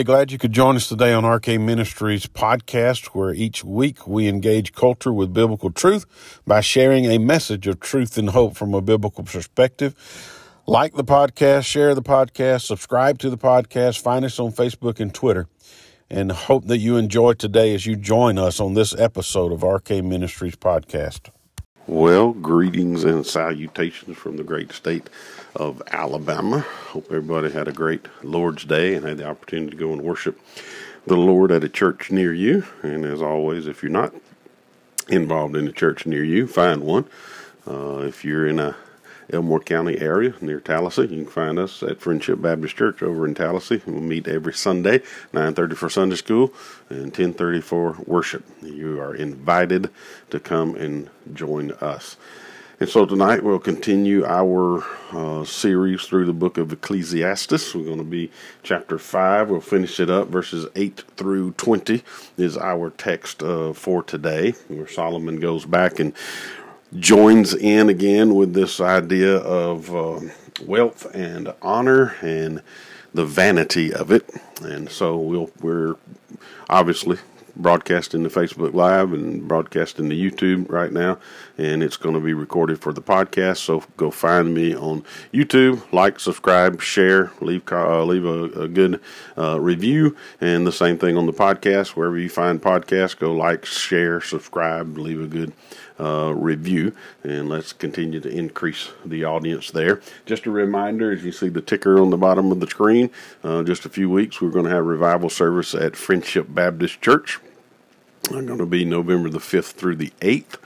Hey, glad you could join us today on RK Ministries podcast, where each week we engage culture with biblical truth by sharing a message of truth and hope from a biblical perspective. Like the podcast, share the podcast, subscribe to the podcast, find us on Facebook and Twitter, and hope that you enjoy today as you join us on this episode of RK Ministries podcast. Well, greetings and salutations from the great state of Alabama. Hope everybody had a great Lord's Day and had the opportunity to go and worship the Lord at a church near you. And as always, if you're not involved in a church near you, find one. Uh, if you're in a Elmore County area near Tallassee. You can find us at Friendship Baptist Church over in Tallassee. We'll meet every Sunday, 9:30 for Sunday school and 10:30 for worship. You are invited to come and join us. And so tonight we'll continue our uh, series through the book of Ecclesiastes. We're going to be chapter 5. We'll finish it up. Verses 8 through 20 is our text uh, for today, where Solomon goes back and joins in again with this idea of uh, wealth and honor and the vanity of it. And so we'll, we're obviously broadcasting the Facebook Live and broadcasting the YouTube right now, and it's going to be recorded for the podcast. So go find me on YouTube, like, subscribe, share, leave uh, leave a, a good uh, review, and the same thing on the podcast. Wherever you find podcasts, go like, share, subscribe, leave a good uh, review, and let's continue to increase the audience there. Just a reminder, as you see the ticker on the bottom of the screen, uh, just a few weeks we're going to have revival service at Friendship Baptist Church. I'm going to be November the 5th through the 8th,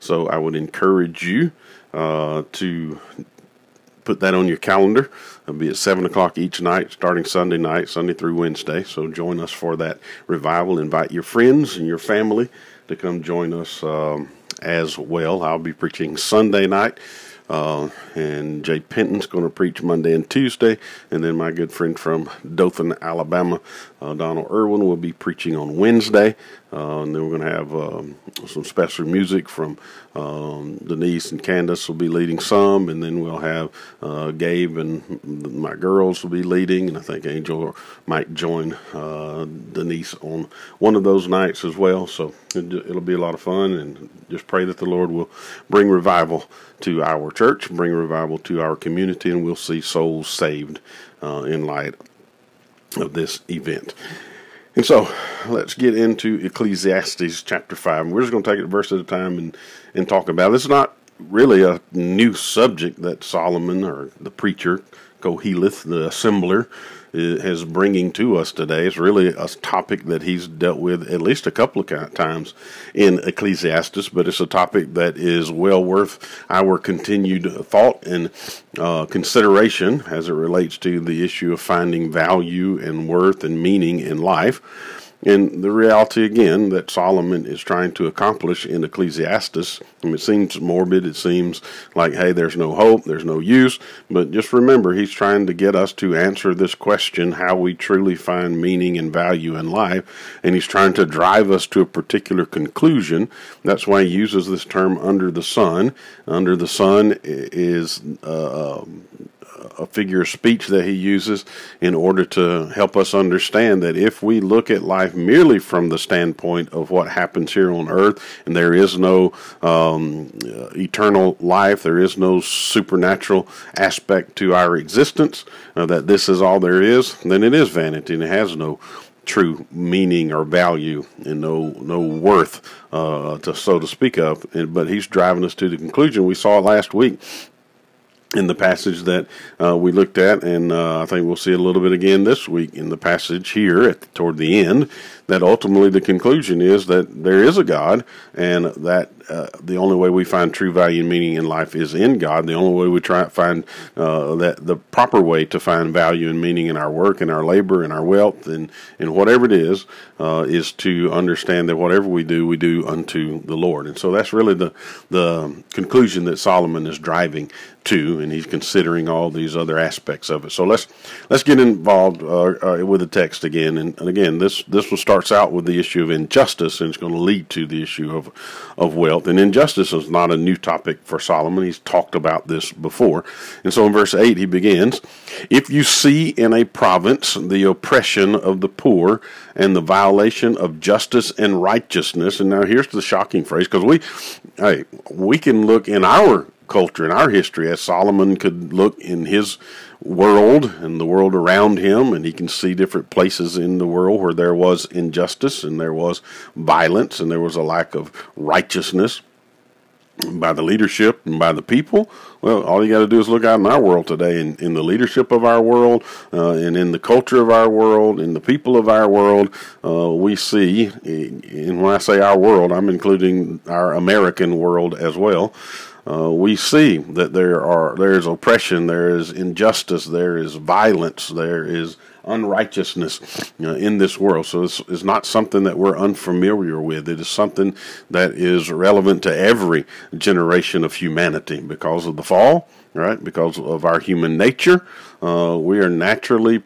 so I would encourage you uh, to put that on your calendar. It'll be at 7 o'clock each night, starting Sunday night, Sunday through Wednesday. So join us for that revival. Invite your friends and your family to come join us. Um, as well. I'll be preaching Sunday night. Uh, and Jay Penton's going to preach Monday and Tuesday, and then my good friend from Dothan, Alabama, uh, Donald Irwin, will be preaching on Wednesday, uh, and then we're going to have um, some special music from um, Denise and Candace will be leading some, and then we'll have uh, Gabe and my girls will be leading, and I think Angel might join uh, Denise on one of those nights as well. So it'll be a lot of fun, and just pray that the Lord will bring revival to our church, bring revival to our community, and we'll see souls saved uh, in light of this event. And so let's get into Ecclesiastes chapter 5. We're just going to take it verse at a time and, and talk about it. It's not really a new subject that Solomon or the preacher, Koheleth, the assembler, is bringing to us today. It's really a topic that he's dealt with at least a couple of times in Ecclesiastes, but it's a topic that is well worth our continued thought and uh, consideration as it relates to the issue of finding value and worth and meaning in life. And the reality, again, that Solomon is trying to accomplish in Ecclesiastes, I mean, it seems morbid. It seems like, hey, there's no hope, there's no use. But just remember, he's trying to get us to answer this question how we truly find meaning and value in life. And he's trying to drive us to a particular conclusion. That's why he uses this term under the sun. Under the sun is. Uh, um, a figure of speech that he uses in order to help us understand that if we look at life merely from the standpoint of what happens here on earth, and there is no um, eternal life, there is no supernatural aspect to our existence, uh, that this is all there is, then it is vanity and it has no true meaning or value and no no worth uh, to so to speak of. And, but he's driving us to the conclusion we saw last week in the passage that uh, we looked at, and uh, I think we'll see a little bit again this week in the passage here at toward the end. That ultimately the conclusion is that there is a God, and that uh, the only way we find true value and meaning in life is in God. The only way we try to find uh, that the proper way to find value and meaning in our work and our labor and our wealth and, and whatever it is uh, is to understand that whatever we do, we do unto the Lord. And so that's really the the conclusion that Solomon is driving to, and he's considering all these other aspects of it. So let's let's get involved uh, uh, with the text again. And, and, again, this this one starts out with the issue of injustice, and it's going to lead to the issue of of wealth. And injustice is not a new topic for Solomon. He's talked about this before. And so in verse 8, he begins If you see in a province the oppression of the poor and the violation of justice and righteousness, and now here's the shocking phrase because we, hey, we can look in our culture, in our history, as Solomon could look in his world and the world around him, and he can see different places in the world where there was injustice and there was violence and there was a lack of righteousness by the leadership and by the people. Well, all you got to do is look out in our world today, in, in the leadership of our world, uh, and in the culture of our world, in the people of our world. Uh, we see, and when I say our world, I'm including our American world as well uh, we see that there are there is oppression, there is injustice, there is violence, there is unrighteousness uh, in this world. So it's, it's not something that we're unfamiliar with. It is something that is relevant to every generation of humanity because of the fall, right? Because of our human nature, uh, we are naturally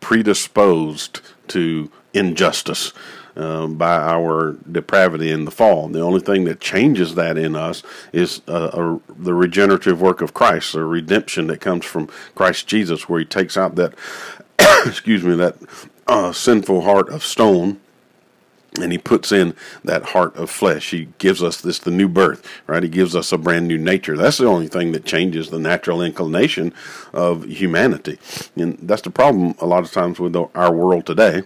predisposed to injustice. Um, by our depravity in the fall. The only thing that changes that in us is uh, a, the regenerative work of Christ, the redemption that comes from Christ Jesus, where He takes out that, excuse me, that uh, sinful heart of stone and he puts in that heart of flesh. He gives us this the new birth, right? He gives us a brand new nature. That's the only thing that changes the natural inclination of humanity, and that's the problem a lot of times with our world today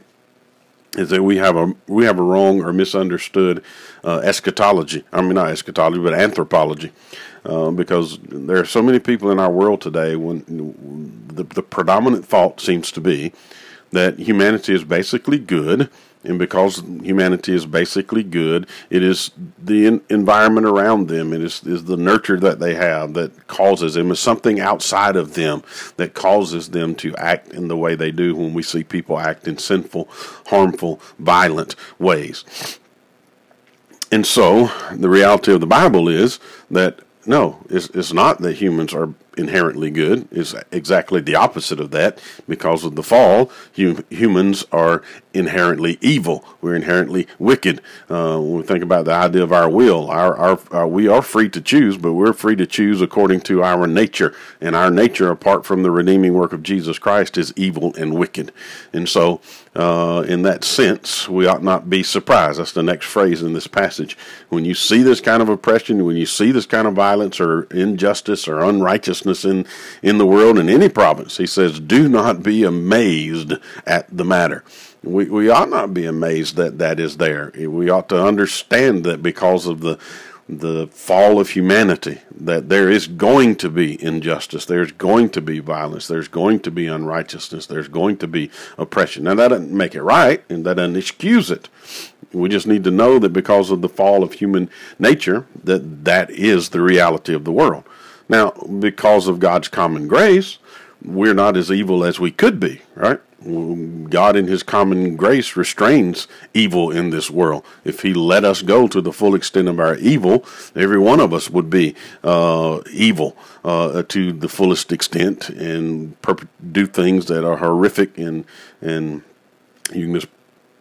is that we have a we have a wrong or misunderstood uh, eschatology. I mean, not eschatology, but anthropology, uh, because there are so many people in our world today. When the, the predominant thought seems to be that humanity is basically good and because humanity is basically good, it is the in- environment around them, it is, is the nurture that they have that causes them, It's something outside of them that causes them to act in the way they do when we see people act in sinful, harmful, violent ways. And so, the reality of the Bible is that no, it's, it's not that humans are inherently good. It's exactly the opposite of that. Because of the fall, hum- humans are inherently evil. We're inherently wicked. Uh, when we think about the idea of our will, our, our, our, we are free to choose, but we're free to choose according to our nature. And our nature, apart from the redeeming work of Jesus Christ, is evil and wicked. And so, uh, in that sense, we ought not be surprised. That's the next phrase in this passage. When you see this kind of oppression, when you see this kind of violence or injustice or unrighteousness in, in the world, in any province, he says, do not be amazed at the matter. We, we ought not be amazed that that is there. We ought to understand that because of the the fall of humanity, that there is going to be injustice, there's going to be violence, there's going to be unrighteousness, there's going to be oppression. Now, that doesn't make it right, and that doesn't excuse it. We just need to know that because of the fall of human nature, that that is the reality of the world. Now, because of God's common grace, we're not as evil as we could be, right? God, in His common grace, restrains evil in this world. If He let us go to the full extent of our evil, every one of us would be uh, evil uh, to the fullest extent and perp- do things that are horrific and and you can just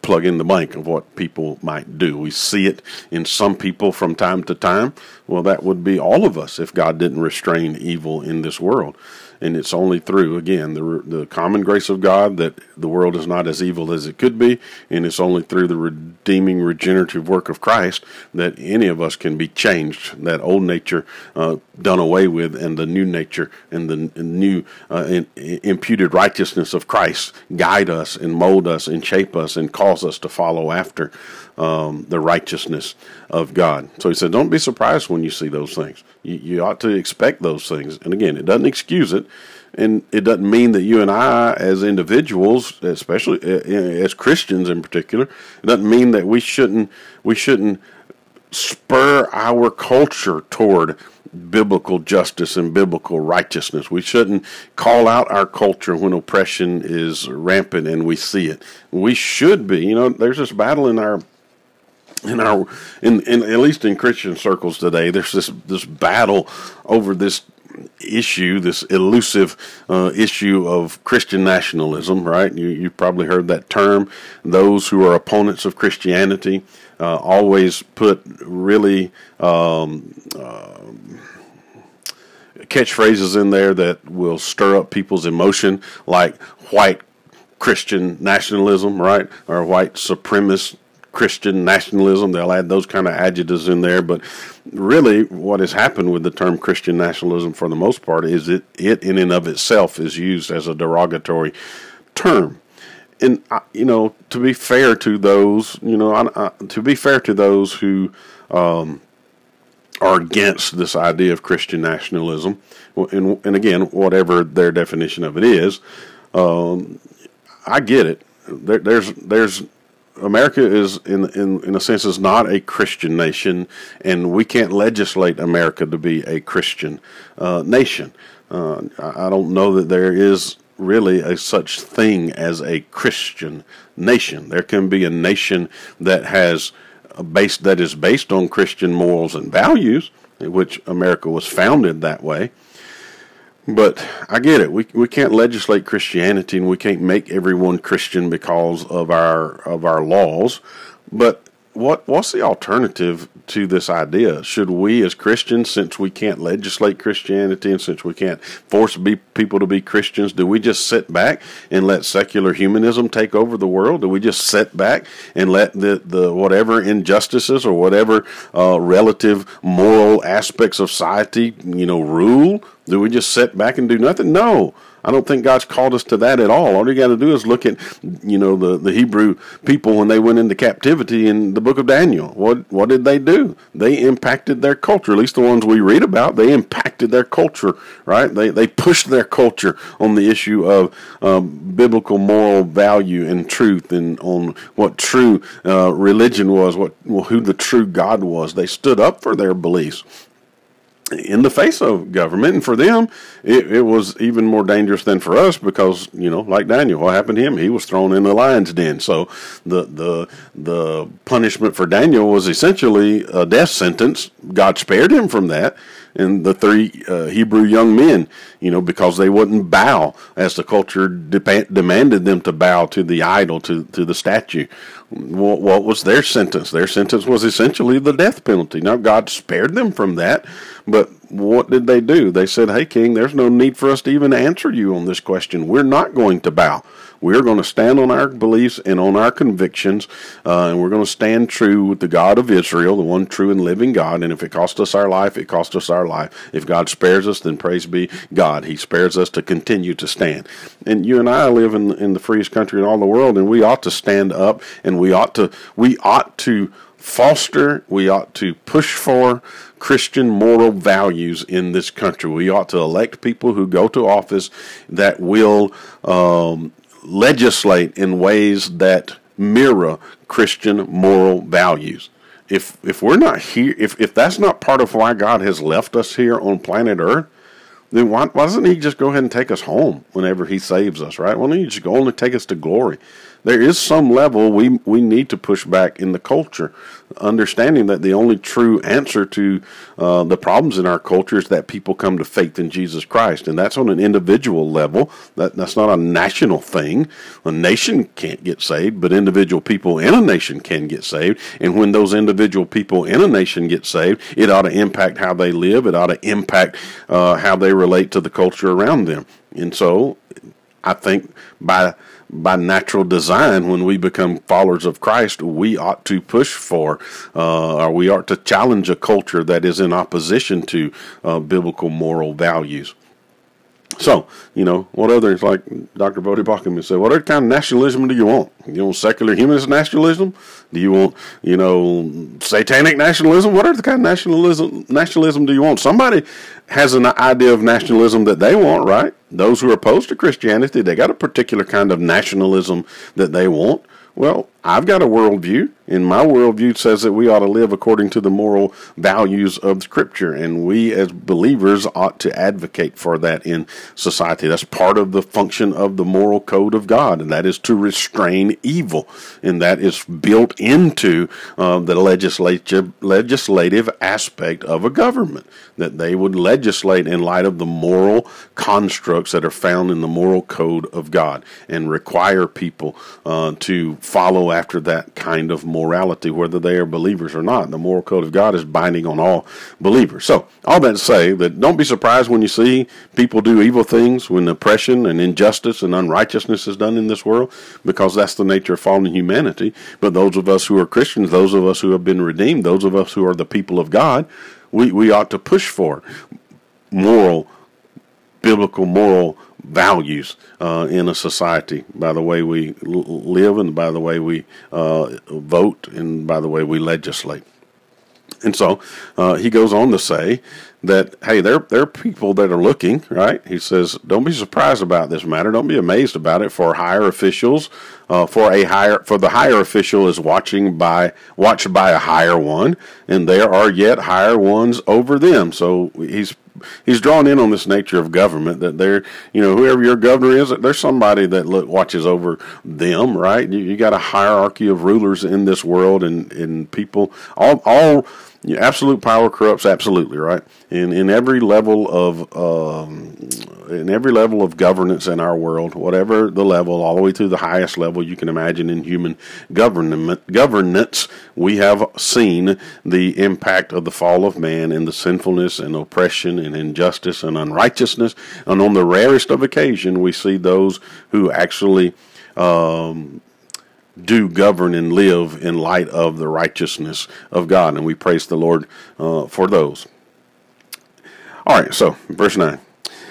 plug in the blank of what people might do. We see it in some people from time to time. Well, that would be all of us if God didn't restrain evil in this world and it's only through again the the common grace of God that the world is not as evil as it could be, and it's only through the redeeming regenerative work of Christ that any of us can be changed. That old nature uh, done away with, and the new nature and the new uh, in, imputed righteousness of Christ guide us and mold us and shape us and cause us to follow after um, the righteousness of God. So he said, don't be surprised when you see those things. You, you ought to expect those things. And again, it doesn't excuse it. And it doesn't mean that you and I, as individuals, especially uh, uh, as Christians in particular, it doesn't mean that we shouldn't we shouldn't spur our culture toward biblical justice and biblical righteousness. We shouldn't call out our culture when oppression is rampant and we see it. We should be. You know, there's this battle in our in our in, in at least in Christian circles today, there's this this battle over this issue, this elusive uh, issue of Christian nationalism, right? You, you've probably heard that term. Those who are opponents of Christianity uh, always put really um, uh, catchphrases in there that will stir up people's emotion, like white Christian nationalism, right? Or white supremacist Christian nationalism. They'll add those kind of adjectives in there, but really, what has happened with the term Christian nationalism, for the most part, is it it in and of itself is used as a derogatory term. And you know, to be fair to those, you know, uh, to be fair to those who um, are against this idea of Christian nationalism, and, and again, whatever their definition of it is, um, I get it. There, there's there's America is in in in a sense is not a Christian nation, and we can't legislate America to be a Christian uh, nation. Uh, I don't know that there is really a such thing as a Christian nation. There can be a nation that has based that is based on Christian morals and values, which America was founded that way. But I get it. We we can't legislate Christianity and we can't make everyone Christian because of our of our laws. But what what's the alternative to this idea? Should we as Christians, since we can't legislate Christianity and since we can't force be, people to be Christians, do we just sit back and let secular humanism take over the world? Do we just sit back and let the, the whatever injustices or whatever uh, relative moral aspects of society, you know, rule? Do we just sit back and do nothing? No. I don't think God's called us to that at all. All you got to do is look at, you know, the, the Hebrew people when they went into captivity in the book of Daniel. What what did they do? They impacted their culture. At least the ones we read about, they impacted their culture, right? They they pushed their culture on the issue of um, biblical moral value and truth, and on what true uh, religion was, what well, who the true God was. They stood up for their beliefs in the face of government. And for them, it, it, was even more dangerous than for us because, you know, like Daniel, what happened to him? He was thrown in the lion's den. So the, the, the punishment for Daniel was essentially a death sentence. God spared him from that. And the three uh, Hebrew young men, you know, because they wouldn't bow as the culture de- demanded them to bow to the idol, to, to the statue. What, what was their sentence? Their sentence was essentially the death penalty. Now, God spared them from that but what did they do? They said, Hey, King, there's no need for us to even answer you on this question. We're not going to bow. We're going to stand on our beliefs and on our convictions, uh, and we're going to stand true with the God of Israel, the one true and living God. And if it costs us our life, it costs us our life. If God spares us, then praise be God. He spares us to continue to stand. And you and I live in in the freest country in all the world, and we ought to stand up, and we ought to we ought to foster, we ought to push for Christian moral values in this country. We ought to elect people who go to office that will um, legislate in ways that mirror Christian moral values. If if we're not here, if if that's not part of why God has left us here on planet Earth, then why, why doesn't He just go ahead and take us home whenever He saves us? Right? Why don't He just go on and take us to glory? There is some level we we need to push back in the culture, understanding that the only true answer to uh, the problems in our culture is that people come to faith in Jesus Christ, and that's on an individual level. That that's not a national thing. A nation can't get saved, but individual people in a nation can get saved. And when those individual people in a nation get saved, it ought to impact how they live. It ought to impact uh, how they relate to the culture around them. And so, I think by by natural design, when we become followers of Christ, we ought to push for, uh, or we ought to challenge a culture that is in opposition to uh, biblical moral values. So, you know, what other others like Dr. Baucham said, what other kind of nationalism do you want? You want secular humanist nationalism? Do you want, you know, satanic nationalism? What other kind of nationalism nationalism do you want? Somebody has an idea of nationalism that they want, right? Those who are opposed to Christianity, they got a particular kind of nationalism that they want. Well, I've got a worldview, and my worldview says that we ought to live according to the moral values of Scripture, and we as believers ought to advocate for that in society. That's part of the function of the moral code of God, and that is to restrain evil, and that is built into uh, the legislative legislative aspect of a government that they would legislate in light of the moral constructs that are found in the moral code of God and require people uh, to follow after that kind of morality, whether they are believers or not. The moral code of God is binding on all believers. So, all that to say that don't be surprised when you see people do evil things, when oppression and injustice and unrighteousness is done in this world, because that's the nature of fallen humanity. But those of us who are Christians, those of us who have been redeemed, those of us who are the people of God, we, we ought to push for moral, biblical moral values uh, in a society by the way we live and by the way we uh, vote and by the way we legislate. And so uh, he goes on to say that hey, there there are people that are looking, right? He says, don't be surprised about this matter. Don't be amazed about it. For higher officials, uh, for a higher for the higher official is watching by watched by a higher one, and there are yet higher ones over them. So he's he's drawn in on this nature of government that there, you know, whoever your governor is, there's somebody that look, watches over them, right? You, you got a hierarchy of rulers in this world, and and people all all absolute power corrupts absolutely, right? In in every level of um, in every level of governance in our world, whatever the level, all the way to the highest level you can imagine in human government governance, we have seen the impact of the fall of man and the sinfulness and oppression and injustice and unrighteousness. And on the rarest of occasion, we see those who actually um, do govern and live in light of the righteousness of God. And we praise the Lord uh, for those. All right, so verse 9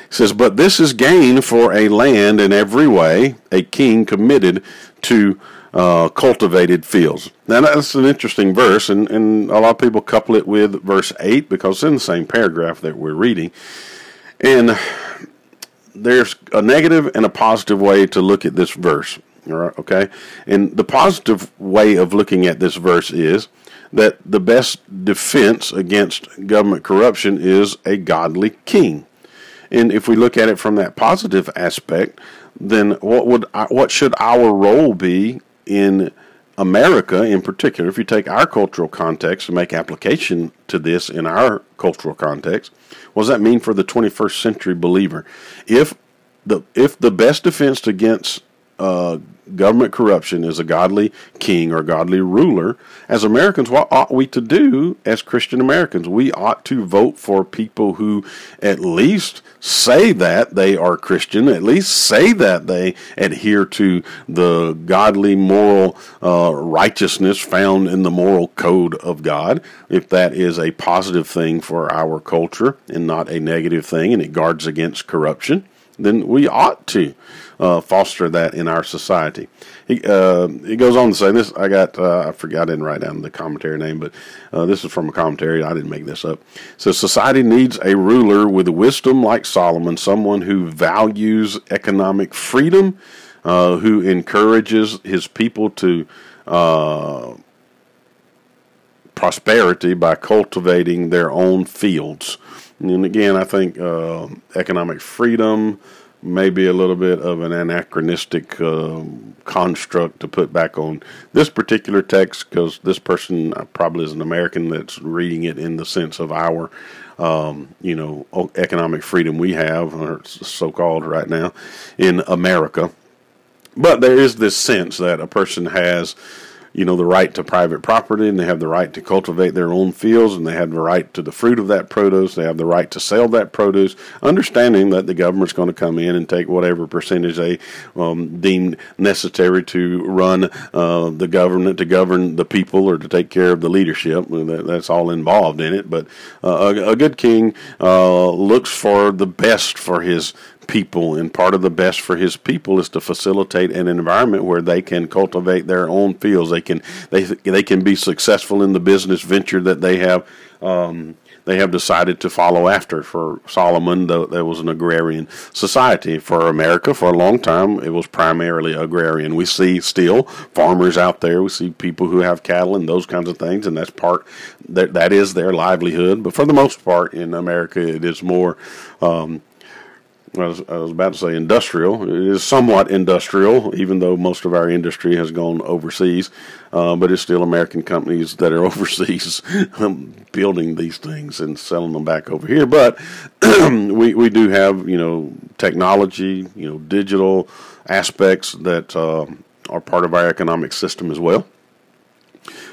says, But this is gain for a land in every way, a king committed to uh, cultivated fields. Now, that's an interesting verse, and, and a lot of people couple it with verse 8 because it's in the same paragraph that we're reading. And there's a negative and a positive way to look at this verse. All right, okay? And the positive way of looking at this verse is that the best defense against government corruption is a godly king. And if we look at it from that positive aspect, then what would what should our role be in America in particular? If you take our cultural context and make application to this in our cultural context, what does that mean for the 21st century believer? If the if the best defense against uh, government corruption is a godly king or godly ruler, as Americans, what ought we to do as Christian Americans? We ought to vote for people who at least say that they are Christian, at least say that they adhere to the godly moral uh, righteousness found in the moral code of God, if that is a positive thing for our culture and not a negative thing, and it guards against corruption then we ought to uh, foster that in our society. He, uh, he goes on to say this. I got uh, I forgot I didn't write down the commentary name, but uh, this is from a commentary. I didn't make this up. So society needs a ruler with wisdom like Solomon, someone who values economic freedom, uh, who encourages his people to uh, prosperity by cultivating their own fields. And again, I think economic freedom may be a little bit of an anachronistic uh, construct to put back on this particular text because this person uh, probably is an American that's reading it in the sense of our, um, you know, economic freedom we have, or so called right now, in America. But there is this sense that a person has you know the right to private property and they have the right to cultivate their own fields and they have the right to the fruit of that produce. They have the right to sell that produce understanding that the government's going to come in and take whatever percentage they um, deem necessary to run uh, the government to govern the people or to take care of the leadership. That's all involved in it but uh, a, a, good king uh, looks for the best for his people and part of the best for his people is to facilitate an environment where they can cultivate their own fields they can they they can be successful in the business venture that they have um, they have decided to follow after. For Solomon, though, there was an agrarian society. For America, for a long time, it was primarily agrarian. We see still farmers out there. We see people who have cattle and those kinds of things, and that's part that that is their livelihood. But for the most part, in America, it is more. Um, I was, I was, about to say industrial. It is somewhat industrial, even though most of our industry has gone overseas. Uh, but it's still American companies that are overseas building these things and selling them back over here. But we we do have you know technology, you know digital aspects that uh, are part of our economic system as well.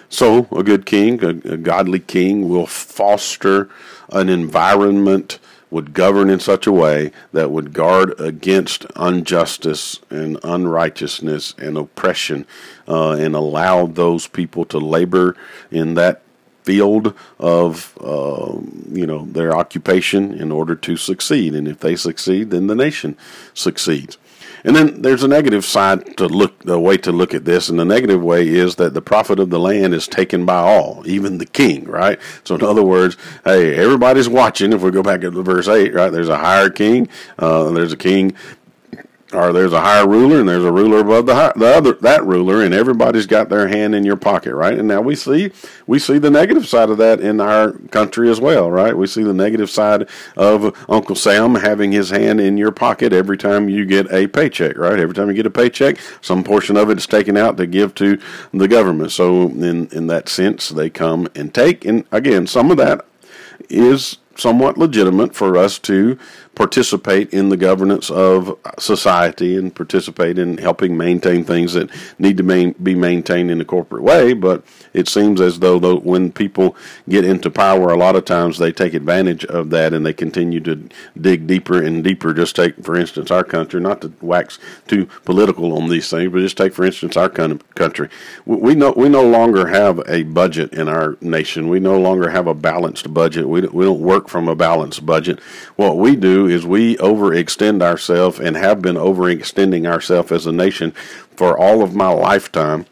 So a good king, a, a godly king, will foster an environment would govern in such a way that would guard against injustice and unrighteousness and oppression uh, and allow those people to labor in that field of uh, you know their occupation in order to succeed. And if they succeed then the nation succeeds and then there's a negative side to look, the way to look at this, and the negative way is that the profit of the land is taken by all, even the king, right? So in other words, hey, everybody's watching. If we go back to verse eight, right? There's a higher king, uh, there's a king or there's a higher ruler and there's a ruler above the high, the other that ruler and everybody's got their hand in your pocket right? And now we see we see the negative side of that in our country as well right? We see the negative side of uncle sam having his hand in your pocket every time you get a paycheck right? Every time you get a paycheck some portion of it is taken out to give to the government. So in in that sense they come and take and again some of that is somewhat legitimate for us to participate in the governance of society and participate in helping maintain things that need to main, be maintained in a corporate way. But it seems as though, though when people get into power, a lot of times they take advantage of that and they continue to dig deeper and deeper. Just take, for instance, our country, not to wax too political on these things, but just take, for instance, our country. We no, we no longer have a budget in our nation. We no longer have a balanced budget. We, we don't work from a balanced budget. What we do is we overextend ourselves and have been overextending ourselves as a nation for all of my lifetime.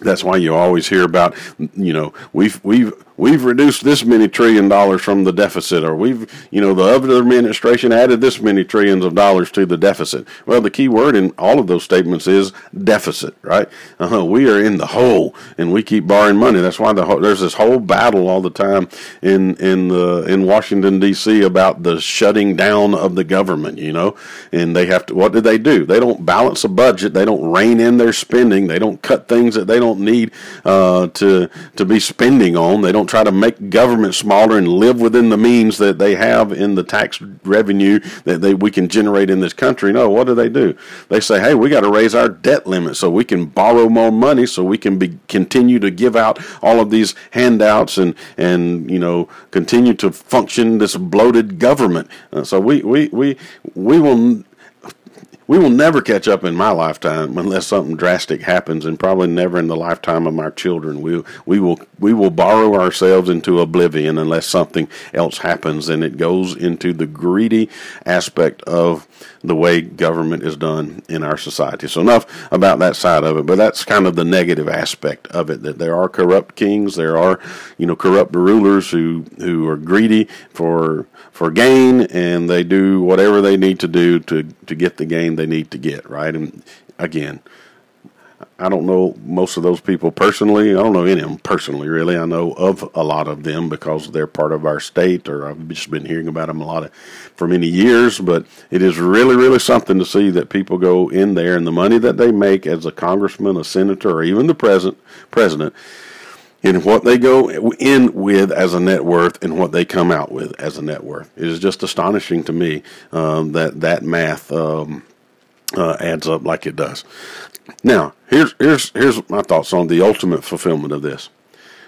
That's why you always hear about, you know, we've we've we've reduced this many trillion dollars from the deficit, or we've, you know, the other administration added this many trillions of dollars to the deficit. Well, the key word in all of those statements is deficit, right? Uh-huh. We are in the hole, and we keep borrowing money. That's why the there's this whole battle all the time in in the in Washington D.C. about the shutting down of the government. You know, and they have to. What do they do? They don't balance a budget. They don't rein in their spending. They don't cut things that they don't need uh, to to be spending on. They don't try to make government smaller and live within the means that they have in the tax revenue that they, we can generate in this country. No, what do they do? They say, hey, we got to raise our debt limit so we can borrow more money so we can be, continue to give out all of these handouts and, and, you know, continue to function this bloated government. Uh, so we, we, we, we will we will never catch up in my lifetime unless something drastic happens, and probably never in the lifetime of our children. We we will we will borrow ourselves into oblivion unless something else happens, and it goes into the greedy aspect of the way government is done in our society. So enough about that side of it, but that's kind of the negative aspect of it. That there are corrupt kings, there are you know corrupt rulers who who are greedy for for gain, and they do whatever they need to do to to get the gain they need to get. Right, and again. I don't know most of those people personally. I don't know any of them personally, really. I know of a lot of them because they're part of our state, or I've just been hearing about them a lot of, for many years. But it is really, really something to see that people go in there and the money that they make as a congressman, a senator, or even the president, president, in what they go in with as a net worth and what they come out with as a net worth. It is just astonishing to me um, that that math um, uh, adds up like it does. Now, here's here's here's my thoughts on the ultimate fulfillment of this.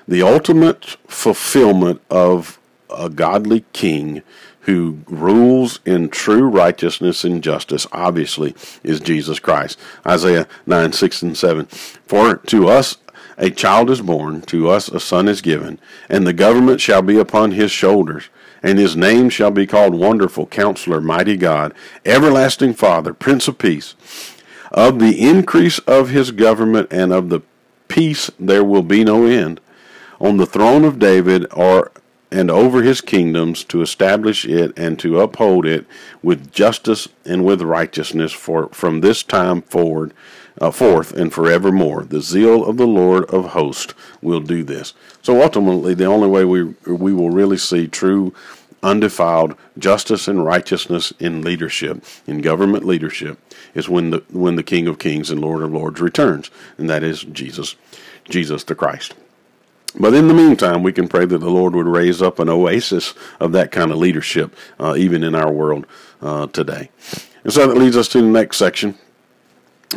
The ultimate fulfillment of a godly king who rules in true righteousness and justice, obviously, is Jesus Christ. Isaiah 9, 6, and 7. For to us a child is born, to us a son is given, and the government shall be upon his shoulders. And his name shall be called Wonderful, Counselor, Mighty God, Everlasting Father, Prince of Peace. Of the increase of his government and of the peace there will be no end. On the throne of David are and over his kingdoms to establish it and to uphold it with justice and with righteousness for from this time forward uh, forth and forevermore. The zeal of the Lord of hosts will do this. So ultimately, the only way we we will really see true, undefiled justice and righteousness in leadership, in government leadership, is when the when the King of Kings and Lord of Lords returns, and that is Jesus, Jesus the Christ. But in the meantime, we can pray that the Lord would raise up an oasis of that kind of leadership, uh, even in our world uh, today. And so that leads us to the next section,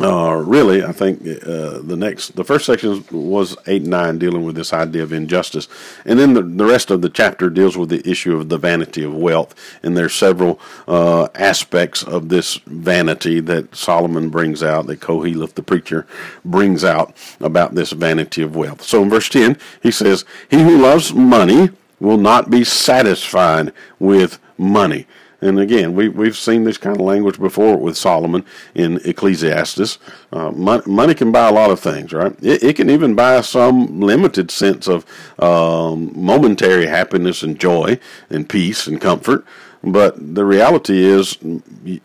uh, really, I think uh, the next, the first section was eight and nine, dealing with this idea of injustice, and then the, the rest of the chapter deals with the issue of the vanity of wealth. And there's several uh, aspects of this vanity that Solomon brings out, that Koheleth the preacher brings out about this vanity of wealth. So in verse ten, he says, "He who loves money will not be satisfied with money." And again, we, we've seen this kind of language before with Solomon in Ecclesiastes. Uh, money, money, can buy a lot of things, right? It, it can even buy some limited sense of um, momentary happiness and joy and peace and comfort. But the reality is,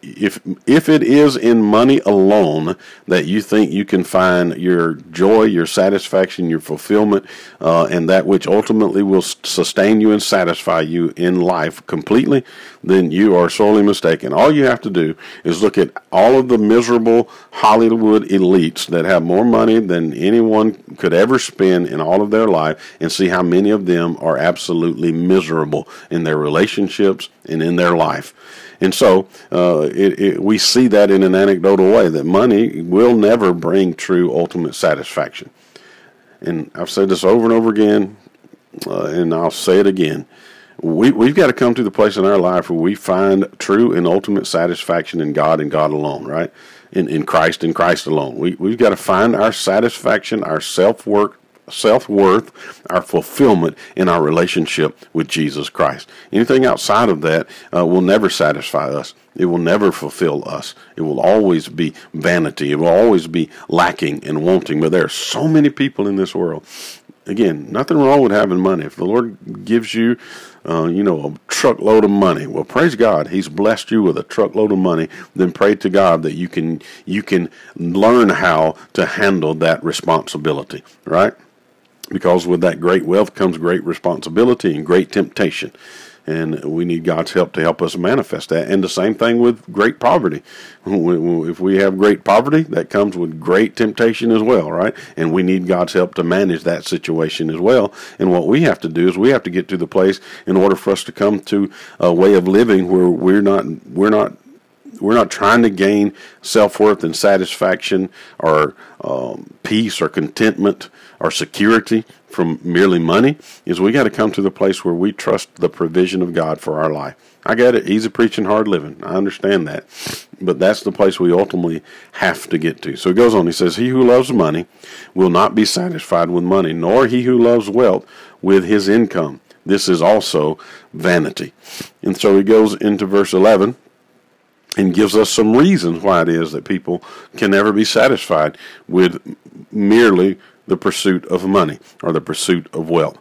if if it is in money alone that you think you can find your joy, your satisfaction, your fulfillment, uh, and that which ultimately will sustain you and satisfy you in life completely, then you are sorely mistaken. All you have to do is look at all of the miserable Hollywood elites that have more money than anyone could ever spend in all of their life, and see how many of them are absolutely miserable in their relationships and in their life. And so uh, it, it, we see that in an anecdotal way that money will never bring true ultimate satisfaction. And I've said this over and over again, uh, and I'll say it again. We, we've got to come to the place in our life where we find true and ultimate satisfaction in God and God alone, right? In, in Christ and Christ alone. We, we've got to find our satisfaction, our self work, self worth, our fulfillment in our relationship with Jesus Christ. Anything outside of that uh, will never satisfy us. It will never fulfill us. It will always be vanity. It will always be lacking and wanting. But there are so many people in this world. Again, nothing wrong with having money. If the Lord gives you, uh, you know, a truckload of money, well, praise God. He's blessed you with a truckload of money. Then pray to God that you can you can learn how to handle that responsibility. Right because with that great wealth comes great responsibility and great temptation. And we need God's help to help us manifest that. And the same thing with great poverty. If we have great poverty, that comes with great temptation as well, right? And we need God's help to manage that situation as well. And what we have to do is we have to get to the place in order for us to come to a way of living where we're not we're not we're not trying to gain self worth and satisfaction or um, peace or contentment or security from merely money. Is we got to come to the place where we trust the provision of God for our life. I get it. Easy preaching, hard living. I understand that. But that's the place we ultimately have to get to. So he goes on. He says, He who loves money will not be satisfied with money, nor he who loves wealth with his income. This is also vanity. And so he goes into verse 11 and gives us some reasons why it is that people can never be satisfied with merely the pursuit of money or the pursuit of wealth.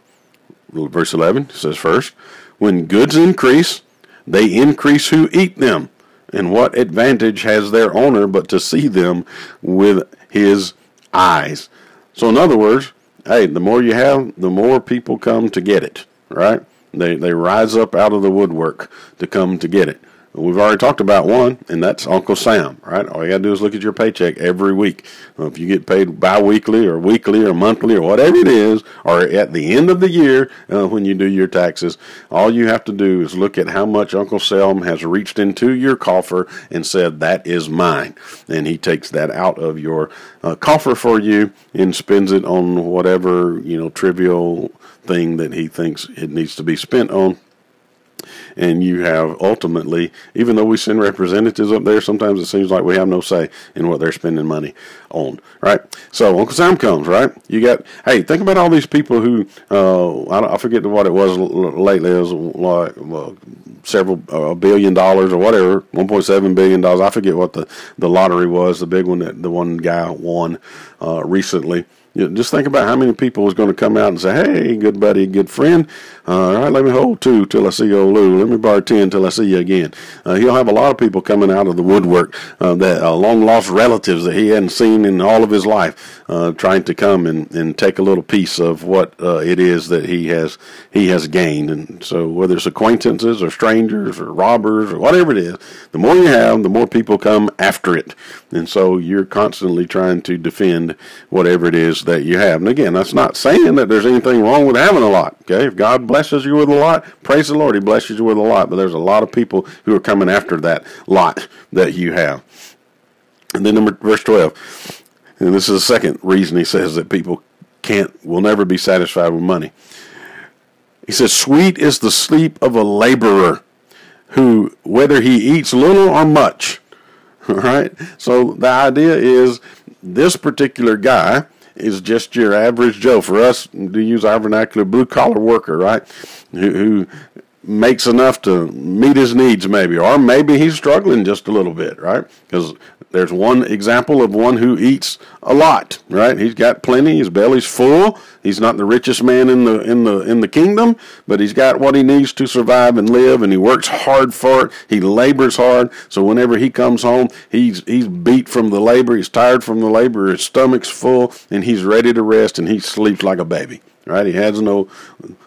Verse 11 says, First, when goods increase, they increase who eat them. And what advantage has their owner but to see them with his eyes? So, in other words, hey, the more you have, the more people come to get it, right? They, they rise up out of the woodwork to come to get it. We've already talked about one, and that's Uncle Sam, right? All you got to do is look at your paycheck every week. If you get paid bi-weekly or weekly or monthly or whatever it is, or at the end of the year uh, when you do your taxes, all you have to do is look at how much Uncle Sam has reached into your coffer and said, that is mine. And he takes that out of your uh, coffer for you and spends it on whatever, you know, trivial thing that he thinks it needs to be spent on and you have ultimately, even though we send representatives up there, sometimes it seems like we have no say in what they're spending money on, right? So Uncle Sam comes, right? You got, hey, think about all these people who, uh, I, I forget what it was lately, it was like well, several uh, billion dollars or whatever, 1.7 billion dollars. I forget what the, the lottery was, the big one that the one guy won uh, recently You know, just think about how many people is going to come out and say, "Hey, good buddy, good friend, all right, let me hold two till I see old Lou. Let me ten till I see you again." Uh, he'll have a lot of people coming out of the woodwork uh, that uh, long lost relatives that he hadn't seen in all of his life, uh, trying to come and, and take a little piece of what uh, it is that he has he has gained. And so, whether it's acquaintances or strangers or robbers or whatever it is, the more you have, the more people come after it. And so, you're constantly trying to defend whatever it is that you have. And again, that's not saying that there's anything wrong with having a lot. Okay, if God blesses you with a lot, praise the Lord, He blesses you with a lot. But there's a lot of people who are coming after that lot that you have. And then number verse twelve, and this is the second reason he says that people can't will never be satisfied with money. He says, "Sweet is the sleep of a laborer, who whether he eats little or much." All right. So the idea is this particular guy is just your average Joe. For us, to use our vernacular, blue collar worker, right? Who, who, makes enough to meet his needs, maybe, or maybe he's struggling just a little bit, right? Because there's one example of one who eats a lot, right? He's got plenty, his belly's full. He's not the richest man in the in the in the kingdom, but he's got what he needs to survive and live and he works hard for it. He labors hard. So whenever he comes home, he's he's beat from the labor, he's tired from the labor, his stomach's full, and he's ready to rest and he sleeps like a baby right? He has no,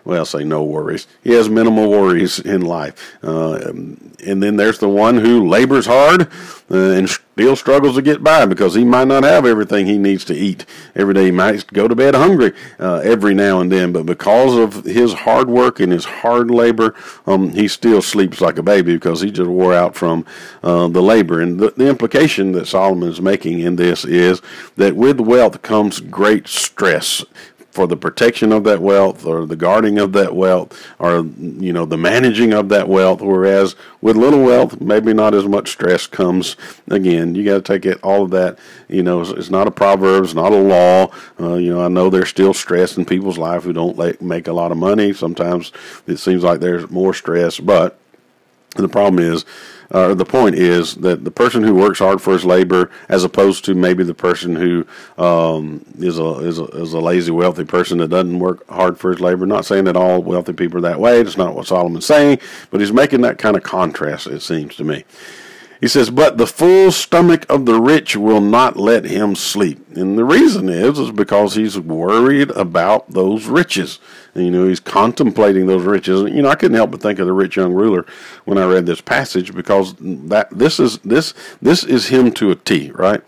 well, say no worries. He has minimal worries in life. Uh, and then there's the one who labors hard uh, and still struggles to get by because he might not have everything he needs to eat every day. He might go to bed hungry uh, every now and then, but because of his hard work and his hard labor, um, he still sleeps like a baby because he just wore out from uh, the labor. And the, the implication that Solomon is making in this is that with wealth comes great stress for the protection of that wealth or the guarding of that wealth or you know the managing of that wealth. Whereas with little wealth maybe not as much stress comes. Again you got to take it all of that you know it's, not a proverb it's not a law. Uh, you know i know there's still stress in people's life who don't make a lot of money. Sometimes it seems like there's more stress but the problem is uh, the point is that the person who works hard for his labor, as opposed to maybe the person who um, is a, is a is a lazy wealthy person that doesn't work hard for his labor. Not saying that all wealthy people are that way. It's not what Solomon's saying, but he's making that kind of contrast. It seems to me. He says, "But the full stomach of the rich will not let him sleep." And the reason is is because he's worried about those riches. And, you know, he's contemplating those riches. You know, I couldn't help but think of the rich young ruler when I read this passage because that this is this this is him to a T, right?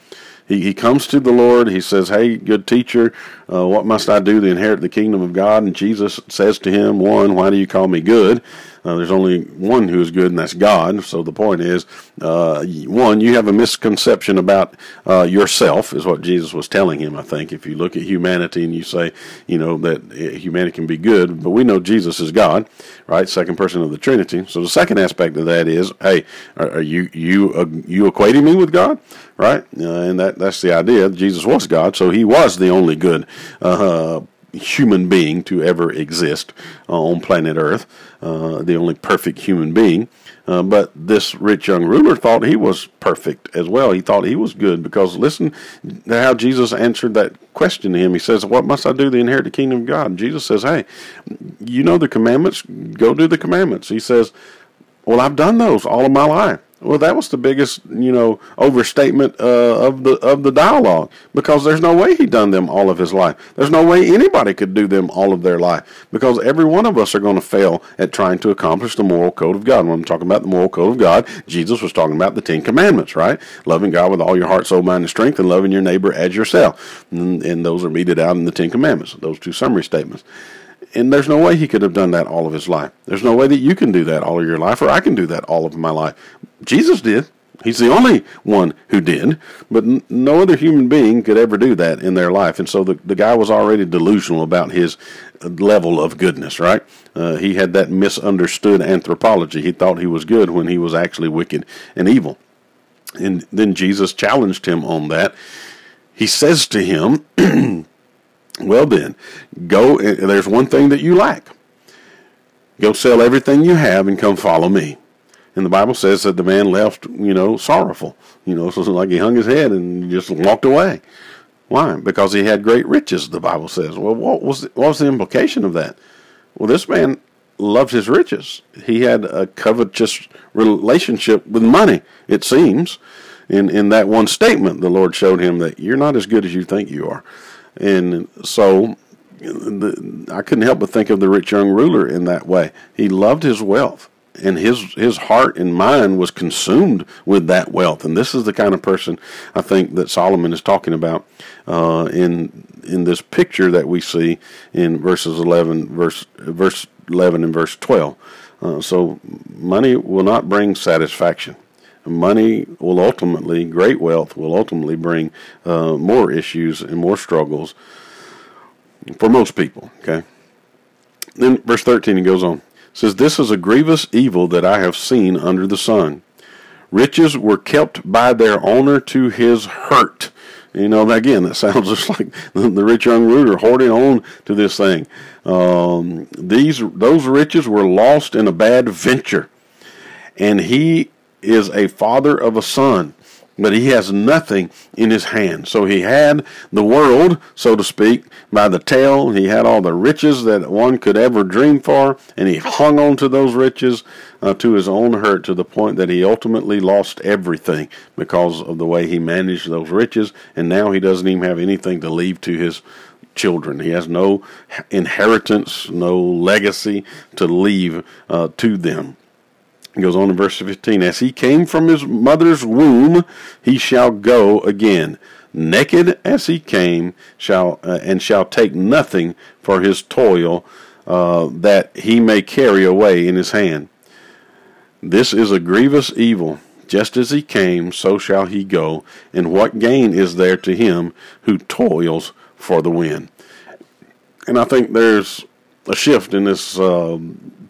He, he comes to the Lord. He says, Hey, good teacher, uh, what must I do to inherit the kingdom of God? And Jesus says to him, One, why do you call me good? Uh, there's only one who is good, and that's God. So the point is, uh, one, you have a misconception about uh, yourself, is what Jesus was telling him. I think if you look at humanity and you say, you know, that uh, humanity can be good, but we know Jesus is God, right? Second person of the Trinity. So the second aspect of that is, hey, are, are you you uh, you equating me with God, right? Uh, and that that's the idea. Jesus was God, so he was the only good human being to ever exist uh, on planet Earth, uh, the only perfect human being. Uh, but this rich young ruler thought he was perfect as well. He thought he was good because listen to how Jesus answered that question to him. He says, What must I do to inherit the kingdom of God? And Jesus says, Hey, you know the commandments, go do the commandments. He says, Well, I've done those all of my life. Well, that was the biggest, you know, overstatement uh, of the of the dialogue because there's no way he done them all of his life. There's no way anybody could do them all of their life because every one of us are going to fail at trying to accomplish the moral code of God. When I'm talking about the moral code of God, Jesus was talking about the Ten Commandments, right? Loving God with all your heart, soul, mind, and strength, and loving your neighbor as yourself. And, and those are meted out in the Ten Commandments. Those two summary statements and there's no way he could have done that all of his life. There's no way that you can do that all of your life, or I can do that all of my life. Jesus did. He's the only one who did, but no other human being could ever do that in their life. And so the, the guy was already delusional about his level of goodness, right? Uh, he had that misunderstood anthropology. He thought he was good when he was actually wicked and evil. And then Jesus challenged him on that. He says to him, Well, then, go. There's one thing that you lack. Go sell everything you have and come follow me. And the Bible says that the man left, you know, sorrowful. You know, so it's like he hung his head and just walked away. Why? Because he had great riches, the Bible says. Well, what was the, what was the implication of that? Well, this man loved his riches. He had a covetous relationship with money, it seems. In, in that one statement, the Lord showed him that you're not as good as you think you are. And so the, I couldn't help but think of the rich young ruler in that way. He loved his wealth and his his heart and mind was consumed with that wealth. And this is the kind of person I think that Solomon is talking about uh, in in this picture that we see in verses eleven verse verse eleven and verse twelve. Uh, so money will not bring satisfaction. Money will ultimately, great wealth will ultimately bring uh, more issues and more struggles for most people. Okay. Then verse thirteen he goes on says, This is a grievous evil that I have seen under the sun. Riches were kept by their owner to his hurt. You know, again, that sounds just like the rich young ruler hoarding on to this thing. Um, these those riches were lost in a bad venture, and he is a father of a son but he has nothing in his hand. So he had the world, so to speak, by the tail. He had all the riches that one could ever dream for, and he hung on to those riches uh, to his own hurt to the point that he ultimately lost everything because of the way he managed those riches, and now he doesn't even have anything to leave to his children. He has no inheritance, no legacy to leave uh, to them. He goes on in verse 15 As he came from his mother's womb, he shall go again. Naked as he came, shall uh, and shall take nothing for his toil uh, that he may carry away in his hand. This is a grievous evil. Just as he came, so shall he go. And what gain is there to him who toils for the wind? And I think there's a shift in this uh,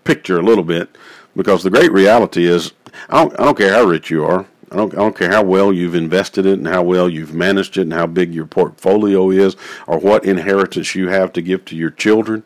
picture a little bit because the great reality is, I don't, I don't care how rich you are. I don't, I don't care how well you've invested it and how well you've managed it and how big your portfolio is or what inheritance you have to give to your children.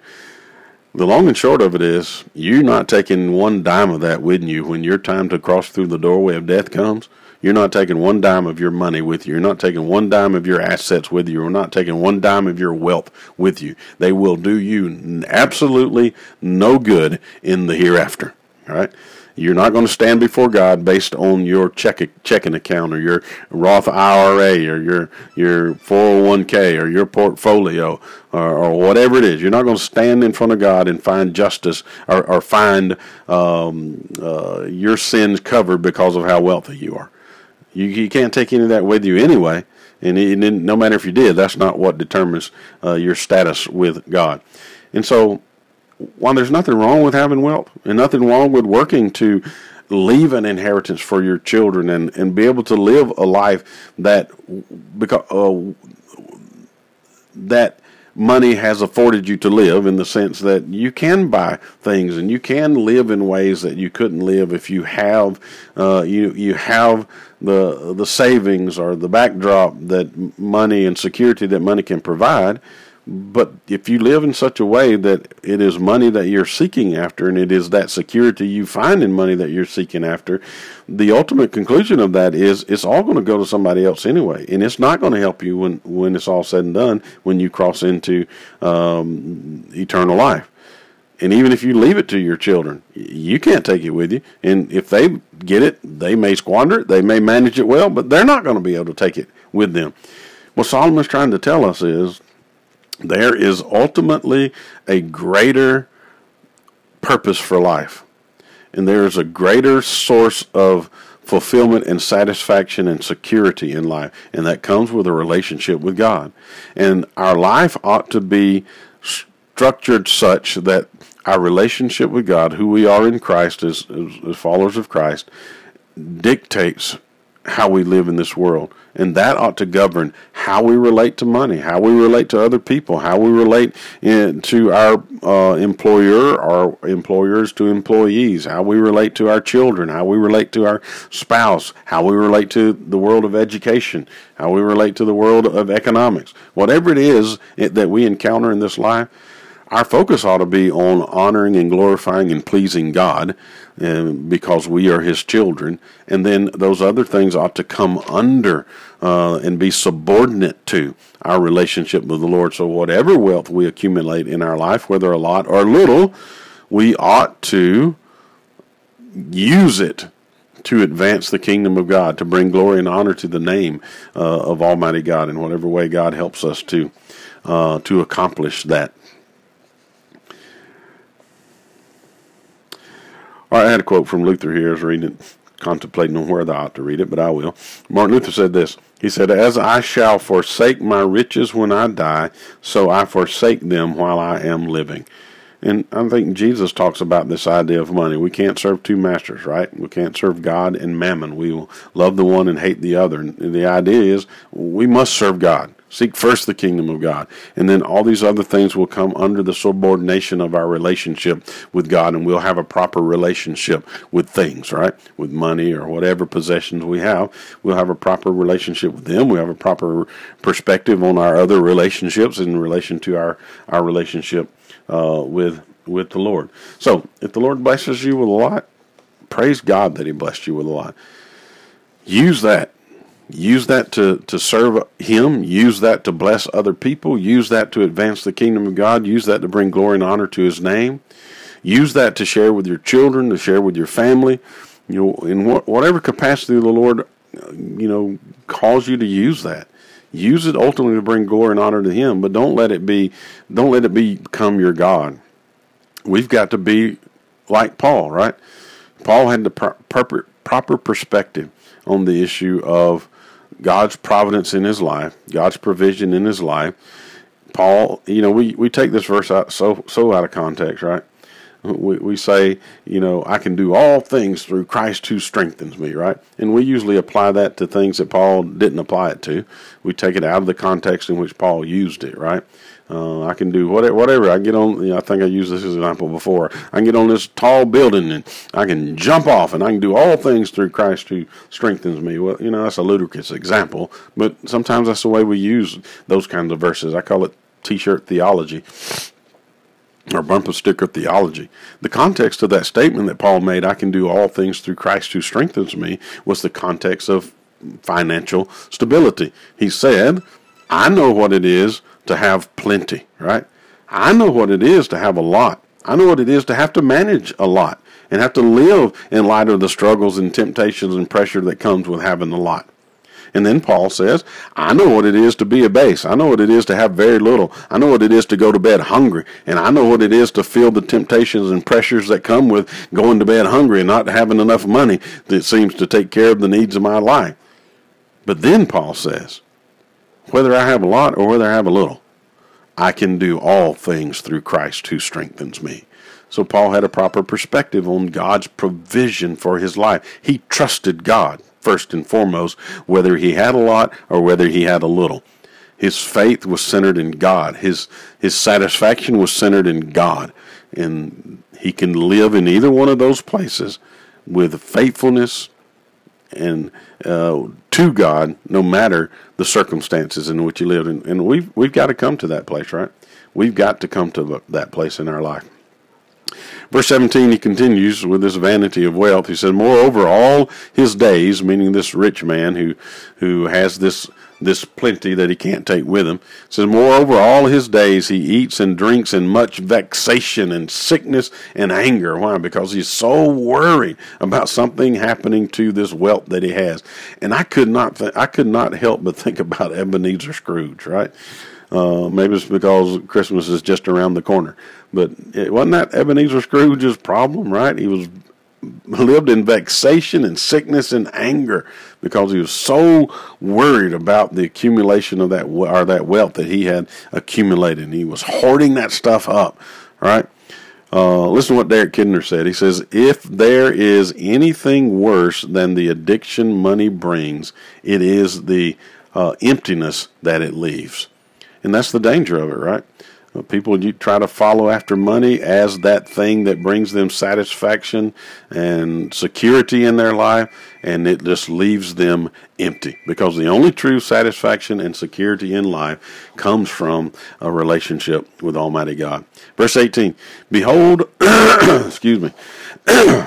The long and short of it is, you're not taking one dime of that with you when your time to cross through the doorway of death comes. You're not taking one dime of your money with you. You're not taking one dime of your assets with you. You're not taking one dime of your wealth with you. They will do you absolutely no good in the hereafter. All right. You're not going to stand before God based on your check, checking account or your Roth IRA or your your 401k or your portfolio or, or whatever it is. You're not going to stand in front of God and find justice or, or find um, uh, your sins covered because of how wealthy you are. You, you can't take any of that with you anyway. And, and no matter if you did, that's not what determines uh, your status with God. And so while there's nothing wrong with having wealth and nothing wrong with working to leave an inheritance for your children and, and be able to live a life that because uh, that money has afforded you to live in the sense that you can buy things and you can live in ways that you couldn't live if you have uh, you you have the the savings or the backdrop that money and security that money can provide but if you live in such a way that it is money that you're seeking after, and it is that security you find in money that you're seeking after, the ultimate conclusion of that is it's all going to go to somebody else anyway, and it's not going to help you when when it's all said and done when you cross into um, eternal life. And even if you leave it to your children, you can't take it with you. And if they get it, they may squander it, they may manage it well, but they're not going to be able to take it with them. What Solomon's trying to tell us is there is ultimately a greater purpose for life. And there is a greater source of fulfillment and satisfaction and security in life. And that comes with a relationship with God. And our life ought to be structured such that our relationship with God, who we are in Christ as, as, followers of Christ, dictates how we live in this world. And that ought to govern how we relate to money, how we relate to other people, how we relate in, to our uh, employer, our employers to employees, how we relate to our children, how we relate to our spouse, how we relate to the world of education, how we relate to the world of economics. Whatever it is that we encounter in this life, our focus ought to be on honoring and glorifying and pleasing God uh, because we are His children. And then those other things ought to come under uh, and be subordinate to our relationship with the Lord. So, whatever wealth we accumulate in our life, whether a lot or little, we ought to use it to advance the kingdom of God, to bring glory and honor to the name uh, of Almighty God in whatever way God helps us to uh, to accomplish that. All right, I had a quote from Luther here. I was reading it, contemplating on whether I ought to read it, but I will. Martin Luther said this. He said, As I shall forsake my riches when I die, so I forsake them while I am living. And I think Jesus talks about this idea of money. We can't serve two masters, right? We can't serve God and mammon. We will love the one and hate the other. And the idea is we must serve God. Seek first the kingdom of God. And then all these other things will come under the subordination of our relationship with God, and we'll have a proper relationship with things, right? With money or whatever possessions we have. We'll have a proper relationship with them. We have a proper perspective on our other relationships in relation to our, our relationship uh, with with the Lord. So, if the Lord blesses you with a lot, praise God that He blessed you with a lot. Use that. Use that to, to serve Him. Use that to bless other people. Use that to advance the kingdom of God. Use that to bring glory and honor to His name. Use that to share with your children, to share with your family. You know, in whatever capacity the Lord, uh, you know, calls you to use that. Use it ultimately to bring glory and honor to Him, but don't let it be, don't let it become your God. We've got to be like Paul, right? Paul had the proper proper perspective on the issue of God's providence in his life, God's provision in his life. Paul, you know, we, we take this verse out so so out of context, right? we, we say, you know, I can do all things through Christ who strengthens me, right? And we usually apply that to things that Paul didn't apply it to. We take it out of the context in which Paul used it, right? Uh, I can do whatever. Whatever I get on, you know, I think I used this example before. I can get on this tall building and I can jump off, and I can do all things through Christ who strengthens me. Well, you know, that's a ludicrous example, but sometimes that's the way we use those kinds of verses. I call it T-shirt theology or bumper sticker theology. The context of that statement that Paul made, I can do all things through Christ who strengthens me, was the context of financial stability. He said, I know what it is to have plenty, right? I know what it is to have a lot. I know what it is to have to manage a lot and have to live in light of the struggles and temptations and pressure that comes with having a lot. And then Paul says, I know what it is to be a base. I know what it is to have very little. I know what it is to go to bed hungry. And I know what it is to feel the temptations and pressures that come with going to bed hungry and not having enough money that seems to take care of the needs of my life. But then Paul says, whether I have a lot or whether I have a little, I can do all things through Christ who strengthens me. So Paul had a proper perspective on God's provision for his life. He trusted God first and foremost, whether he had a lot or whether he had a little. His faith was centered in God. His his satisfaction was centered in God, and he can live in either one of those places with faithfulness and uh, to God, no matter the circumstances in which you live. And, and we've we've got to come to that place, right? We've got to come to that place in our life. Verse 17, he continues with this vanity of wealth. He said, Moreover, all his days, meaning this rich man who, who has this, this plenty that he can't take with him, says, Moreover, all his days he eats and drinks in much vexation and sickness and anger. Why? Because he's so worried about something happening to this wealth that he has. And I could not, th- I could not help but think about Ebenezer Scrooge, right? Uh, maybe it's because Christmas is just around the corner. But it wasn't that Ebenezer Scrooge's problem, right? He was lived in vexation and sickness and anger because he was so worried about the accumulation of that or that wealth that he had accumulated. And he was hoarding that stuff up, right? Uh, listen to what Derek Kidner said. He says, If there is anything worse than the addiction money brings, it is the uh, emptiness that it leaves. And that's the danger of it, right? People you try to follow after money as that thing that brings them satisfaction and security in their life, and it just leaves them empty. Because the only true satisfaction and security in life comes from a relationship with Almighty God. Verse 18 Behold, excuse me.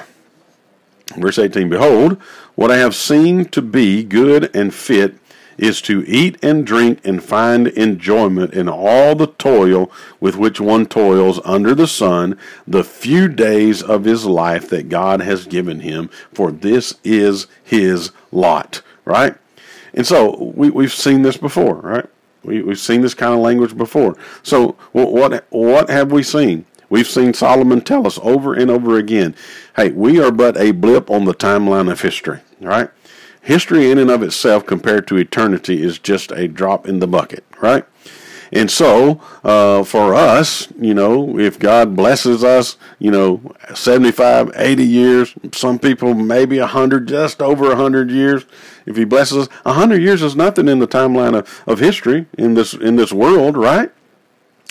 Verse 18 Behold, what I have seen to be good and fit is to eat and drink and find enjoyment in all the toil with which one toils under the sun, the few days of his life that God has given him, for this is his lot. Right? And so we, we've seen this before, right? We, we've seen this kind of language before. So what what have we seen? We've seen Solomon tell us over and over again, hey, we are but a blip on the timeline of history, right? History in and of itself compared to eternity is just a drop in the bucket, right? And so, uh, for us, you know, if God blesses us, you know, 75, 80 years, some people maybe 100, just over 100 years, if He blesses us, 100 years is nothing in the timeline of, of history in this, in this world, right?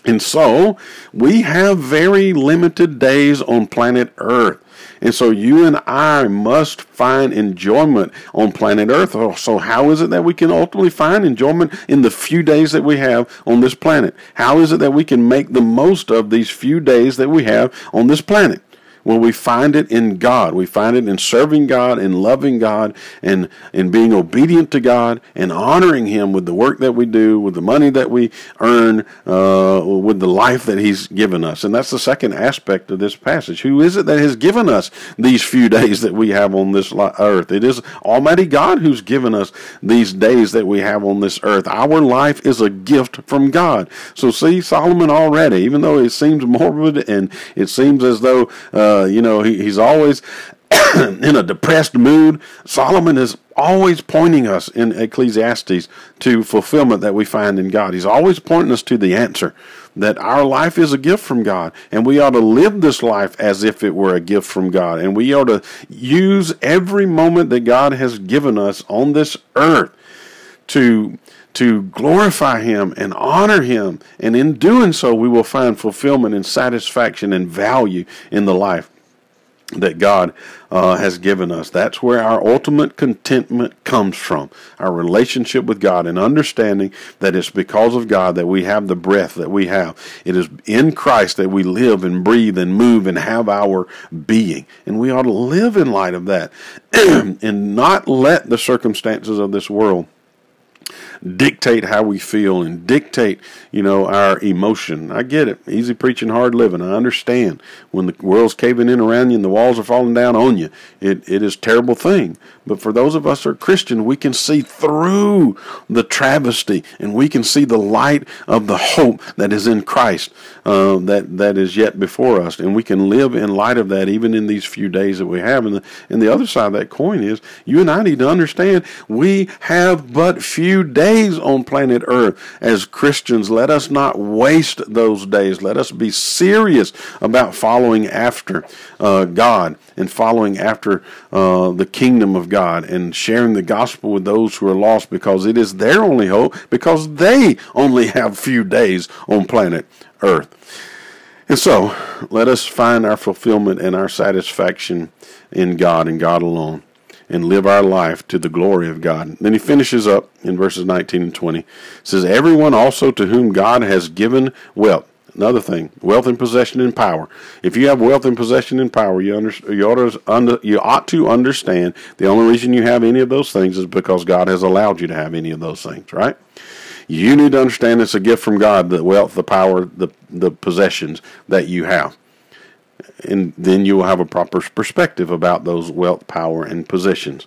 And so, we have very limited days on planet Earth. And so you and I must find enjoyment on planet Earth. Oh, so how is it that we can ultimately find enjoyment in the few days that we have on this planet? How is it that we can make the most of these few days that we have on this planet? Well, we find it in God. We find it in serving God and loving God and in being obedient to God and honoring Him with the work that we do, with the money that we earn, uh, with the life that He's given us. And that's the second aspect of this passage. Who is it that has given us these few days that we have on this earth? It is Almighty God who's given us these days that we have on this earth. Our life is a gift from God. So see, Solomon already, even though it seems morbid and it seems as though uh, uh, you know, he, he's always in a depressed mood. Solomon is always pointing us in Ecclesiastes to fulfillment that we find in God. He's always pointing us to the answer that our life is a gift from God, and we ought to live this life as if it were a gift from God, and we ought to use every moment that God has given us on this earth to to glorify Him and honor Him. And in doing so, we will find fulfillment and satisfaction and value in the life that God uh, has given us. That's where our ultimate contentment comes from. Our relationship with God and understanding that it's because of God that we have the breath that we have. It is in Christ that we live and breathe and move and have our being. And we ought to live in light of that and not let the circumstances of this world dictate how we feel and dictate, you know, our emotion. I get it. Easy preaching, hard living. I understand. When the world's caving in around you and the walls are falling down on you, it, it is a terrible thing. But for those of us who are Christian, we can see through the travesty and we can see the light of the hope that is in Christ uh, that, that is yet before us. And we can live in light of that even in these few days that we have. And the, and the other side of that coin is you and I need to understand we have but few days on planet Earth as Christians. Let us not waste those days. Let us be serious about following after uh, God and following after uh, the kingdom of God and sharing the gospel with those who are lost because it is their only hope because they only have few days on planet Earth. And so, let us find our fulfillment and our satisfaction in God and God alone and live our life to the glory of God. Then he finishes up in verses 19 and 20. It says, Everyone also to whom God has given wealth. Another thing, wealth and possession and power. If you have wealth and possession and power, you, under, you, ought to under, you ought to understand the only reason you have any of those things is because God has allowed you to have any of those things, right? You need to understand it's a gift from God, the wealth, the power, the, the possessions that you have. And then you will have a proper perspective about those wealth, power, and possessions.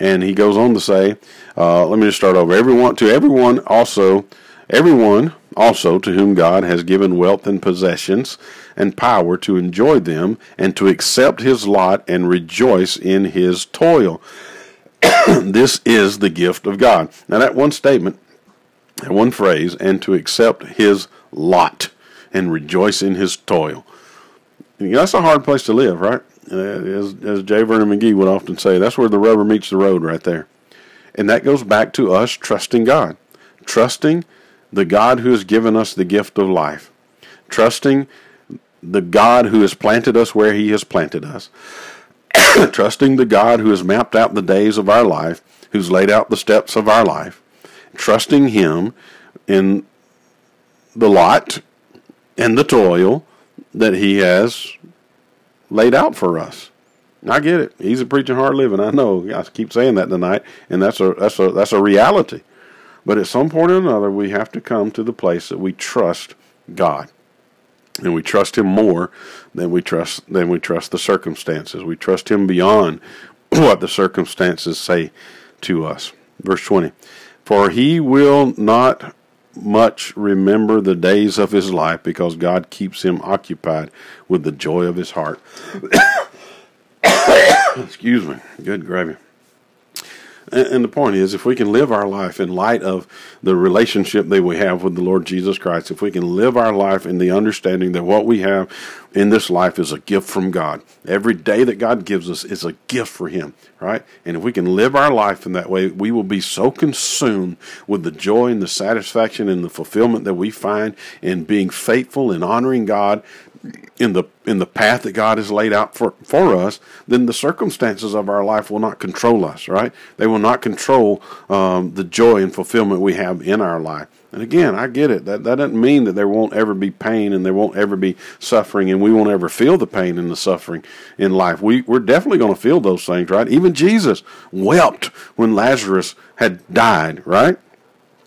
And he goes on to say, uh, let me just start over. Everyone to everyone also Everyone also to whom God has given wealth and possessions and power to enjoy them and to accept his lot and rejoice in his toil. this is the gift of God. Now, that one statement, that one phrase, and to accept his lot and rejoice in his toil. That's a hard place to live, right? Uh, as, as J. Vernon McGee would often say, that's where the rubber meets the road right there. And that goes back to us trusting God. Trusting the God who has given us the gift of life. trusting the God who has planted us where He has planted us, trusting the God who has mapped out the days of our life, who's laid out the steps of our life, trusting Him in the lot and the toil that He has laid out for us. I get it. He's a preaching hard living. I know. I keep saying that tonight, and that's a that's a that's a reality. But at some point or another, we have to come to the place that we trust God, and we trust Him more than we trust than we trust the circumstances. We trust Him beyond what the circumstances say to us. Verse twenty: For He will not much remember the days of his life because God keeps him occupied with the joy of his heart. Excuse me. Good gravy. And the point is, if we can live our life in light of the relationship that we have with the Lord Jesus Christ, if we can live our life in the understanding that what we have in this life is a gift from God, every day that God gives us is a gift for Him, right? And if we can live our life in that way, we will be so consumed with the joy and the satisfaction and the fulfillment that we find in being faithful and honoring God in the in the path that God has laid out for, for us, then the circumstances of our life will not control us, right? They will not control um, the joy and fulfillment we have in our life. And again, I get it. That that doesn't mean that there won't ever be pain and there won't ever be suffering and we won't ever feel the pain and the suffering in life. We we're definitely going to feel those things, right? Even Jesus wept when Lazarus had died, right?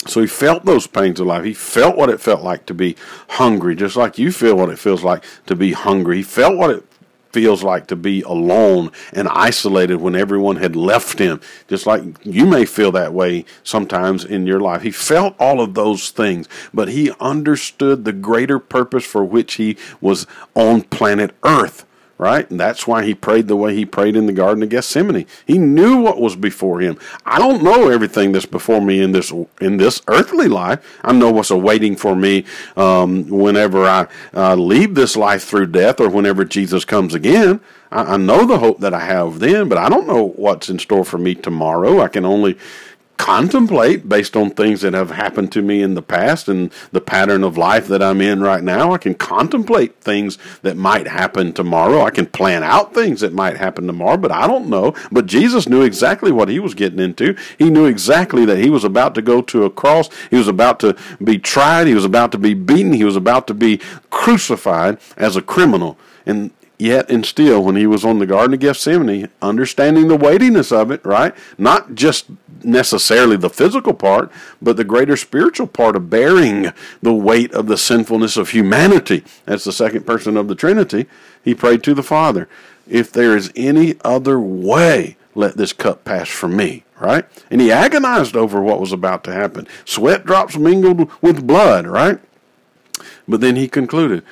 So he felt those pains of life. He felt what it felt like to be hungry, just like you feel what it feels like to be hungry. He felt what it feels like to be alone and isolated when everyone had left him, just like you may feel that way sometimes in your life. He felt all of those things, but he understood the greater purpose for which he was on planet Earth right? And that's why he prayed the way he prayed in the Garden of Gethsemane. He knew what was before him. I don't know everything that's before me in this in this earthly life. I know what's awaiting for me um, whenever I uh, leave this life through death or whenever Jesus comes again. I, I know the hope that I have then, but I don't know what's in store for me tomorrow. I can only contemplate based on things that have happened to me in the past and the pattern of life that I'm in right now. I can contemplate things that might happen tomorrow. I can plan out things that might happen tomorrow, but I don't know. But Jesus knew exactly what he was getting into. He knew exactly that he was about to go to a cross. He was about to be tried. He was about to be beaten. He was about to be crucified as a criminal. And yet and still, when he was on the Garden of Gethsemane, understanding the weightiness of it, right? Not just necessarily the physical part, but the greater spiritual part of bearing the weight of the sinfulness of humanity. That's the second person of the Trinity. He prayed to the Father, if there is any other way, let this cup pass from me. Right? And he agonized over what was about to happen. Sweat drops mingled with blood, right? But then he concluded,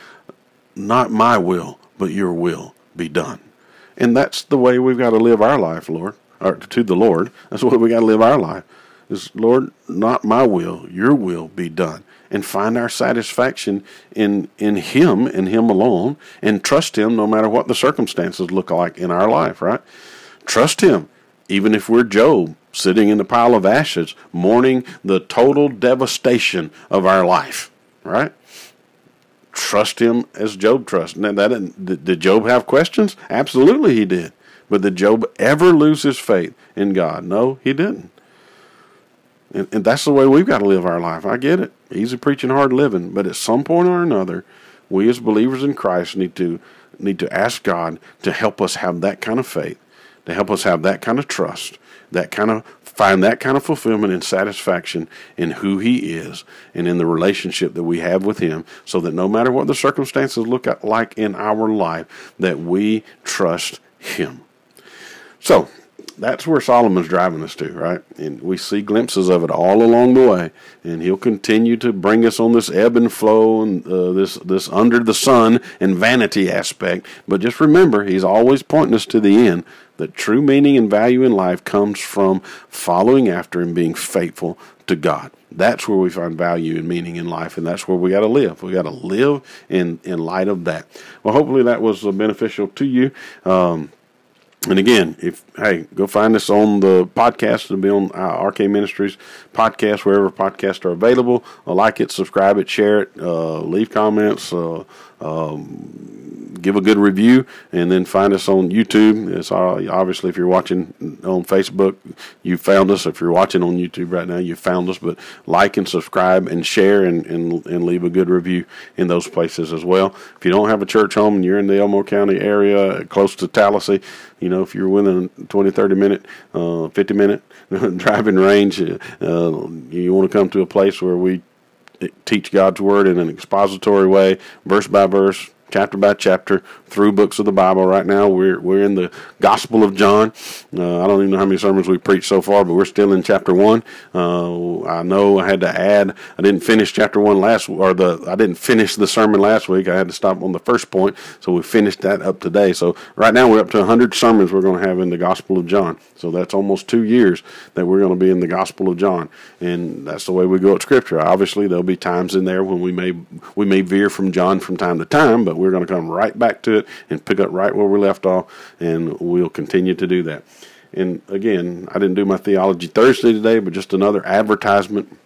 Not my will, but your will be done. And that's the way we've got to live our life, Lord or to the Lord. That's way we got to live our life. Is Lord, not my will, your will be done, and find our satisfaction in in Him and Him alone, and trust Him no matter what the circumstances look like in our life. Right? Trust Him, even if we're Job sitting in the pile of ashes, mourning the total devastation of our life. Right? Trust Him as Job trusted. Now, that did Job have questions? Absolutely, he did. But did Job ever lose his faith in God? No, he didn't. And, and that's the way we've got to live our life. I get it. Easy preaching, hard living. But at some point or another, we as believers in Christ need to need to ask God to help us have that kind of faith, to help us have that kind of trust, that kind of find that kind of fulfillment and satisfaction in who he is and in the relationship that we have with him so that no matter what the circumstances look like in our life that we trust him. So that's where Solomon's driving us to, right? And we see glimpses of it all along the way, and he'll continue to bring us on this ebb and flow and uh, this this under the sun and vanity aspect. But just remember, he's always pointing us to the end. That true meaning and value in life comes from following after and being faithful to God. That's where we find value and meaning in life, and that's where we got to live. We got to live in in light of that. Well, hopefully that was beneficial to you. Um, And again, if hey, go find us on the podcast. It'll be on uh, RK Ministries podcast wherever podcasts are available. Uh, like it, subscribe it, share it, uh, leave comments. Um, give a good review, and then find us on YouTube. It's obviously if you're watching on Facebook, you found us. If you're watching on YouTube right now, you found us. But like and subscribe and share and, and, and leave a good review in those places as well. If you don't have a church home and you're in the Elmore County area, close to Tallassee, you know, if you're within 20, 30 minute, uh, 50 minute driving range, uh, you want to come to a place where we teach God's Word in an expository way, verse by verse, chapter by chapter through books of the Bible. Right now, we're we're in the Gospel of John. Uh, I don't even know how many sermons we preached so far, but we're still in chapter one. Uh, I know I had to add. I didn't finish chapter one last, or the I didn't finish the sermon last week. I had to stop on the first point, so we finished that up today. So right now, we're up to 100 sermons we're going to have in the Gospel of John. So that's almost two years that we're going to be in the Gospel of John, and that's the way we go at Scripture. Obviously, there'll be times in there when we may we may veer from John from time to time, but we're going to come right back to it and pick up right where we left off, and we'll continue to do that. And again, I didn't do my theology Thursday today, but just another advertisement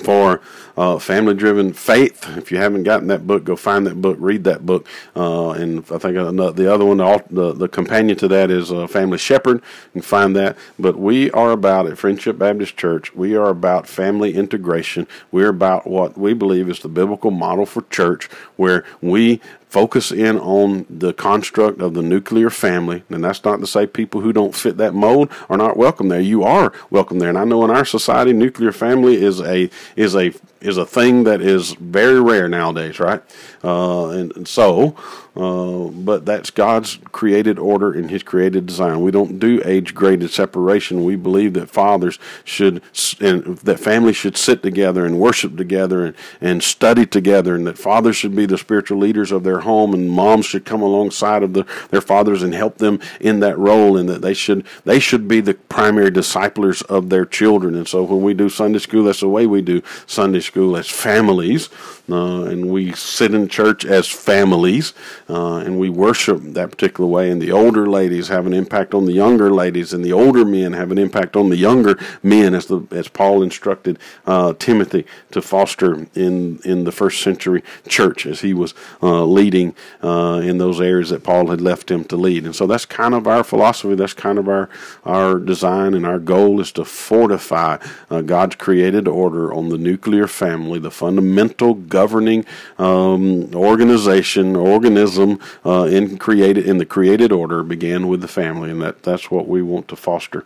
for uh, family driven faith. If you haven't gotten that book, go find that book, read that book. Uh, and I think the other one, the, the companion to that is uh, Family Shepherd. Can find that. But we are about at Friendship Baptist Church, we are about family integration. We're about what we believe is the biblical model for church, where we focus in on the construct of the nuclear family. And that's not to say people who don't fit that mold are not welcome there. You are welcome there. And I know in our society, nuclear family is a is a is a thing that is very rare nowadays, right? Uh, and, and, so, uh, but that's God's created order and His created design. We don't do age graded separation. We believe that fathers should and that families should sit together and worship together and, and study together, and that fathers should be the spiritual leaders of their home, and moms should come alongside of the, their fathers and help them in that role, and that they should they should be the primary disciplers of their children. And so, when we do Sunday school, that's the way we do Sunday school as families, uh, and we sit in church as families, uh, and we worship that particular way. And the older ladies have an impact on the younger ladies, and the older men have an impact on the younger men, as the as Paul instructed uh, Timothy to foster in in the first century church as he was uh, leading uh, in those areas that Paul had left him to lead. And so that's kind of our philosophy. That's kind of our our design, and our goal is to fortify uh, God's created order on the nuclear family, the fundamental governing um, organization, organism uh, in created in the created order began with the family, and that that's what we want to foster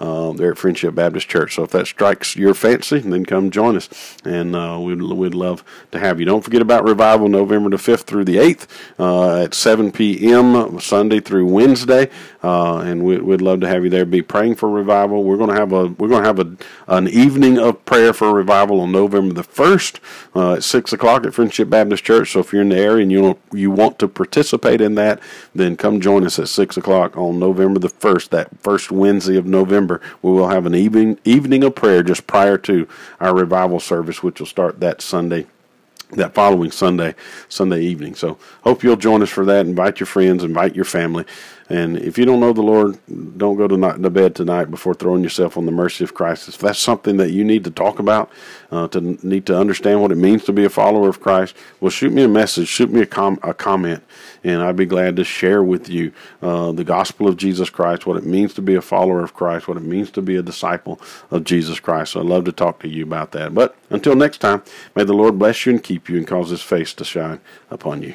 uh, there at Friendship Baptist Church. So if that strikes your fancy, then come join us, and uh, we'd we'd love to have you. Don't forget about revival, November the fifth through the eighth uh, at seven p.m. Sunday through Wednesday, uh, and we, would love to have you there. Be praying for revival. We're going to have a we're going to have a an evening of prayer for revival on November the first uh, at six o'clock at Friendship Baptist Church. So if you're in the area and you you want to participate in that, then come join us at six o'clock on November the first, that first Wednesday of November. We will have an evening evening of prayer just prior to our revival service, which will start that Sunday that following Sunday, Sunday evening. So hope you'll join us for that. Invite your friends, invite your family, and if you don't know the Lord, don't go to, night, to bed tonight before throwing yourself on the mercy of Christ. If that's something that you need to talk about, uh, to need to understand what it means to be a follower of Christ, well, shoot me a message, shoot me a, com- a comment, and I'd be glad to share with you uh, the gospel of Jesus Christ, what it means to be a follower of Christ, what it means to be a disciple of Jesus Christ. So I'd love to talk to you about that. But until next time, may the Lord bless you and keep you and cause his face to shine upon you.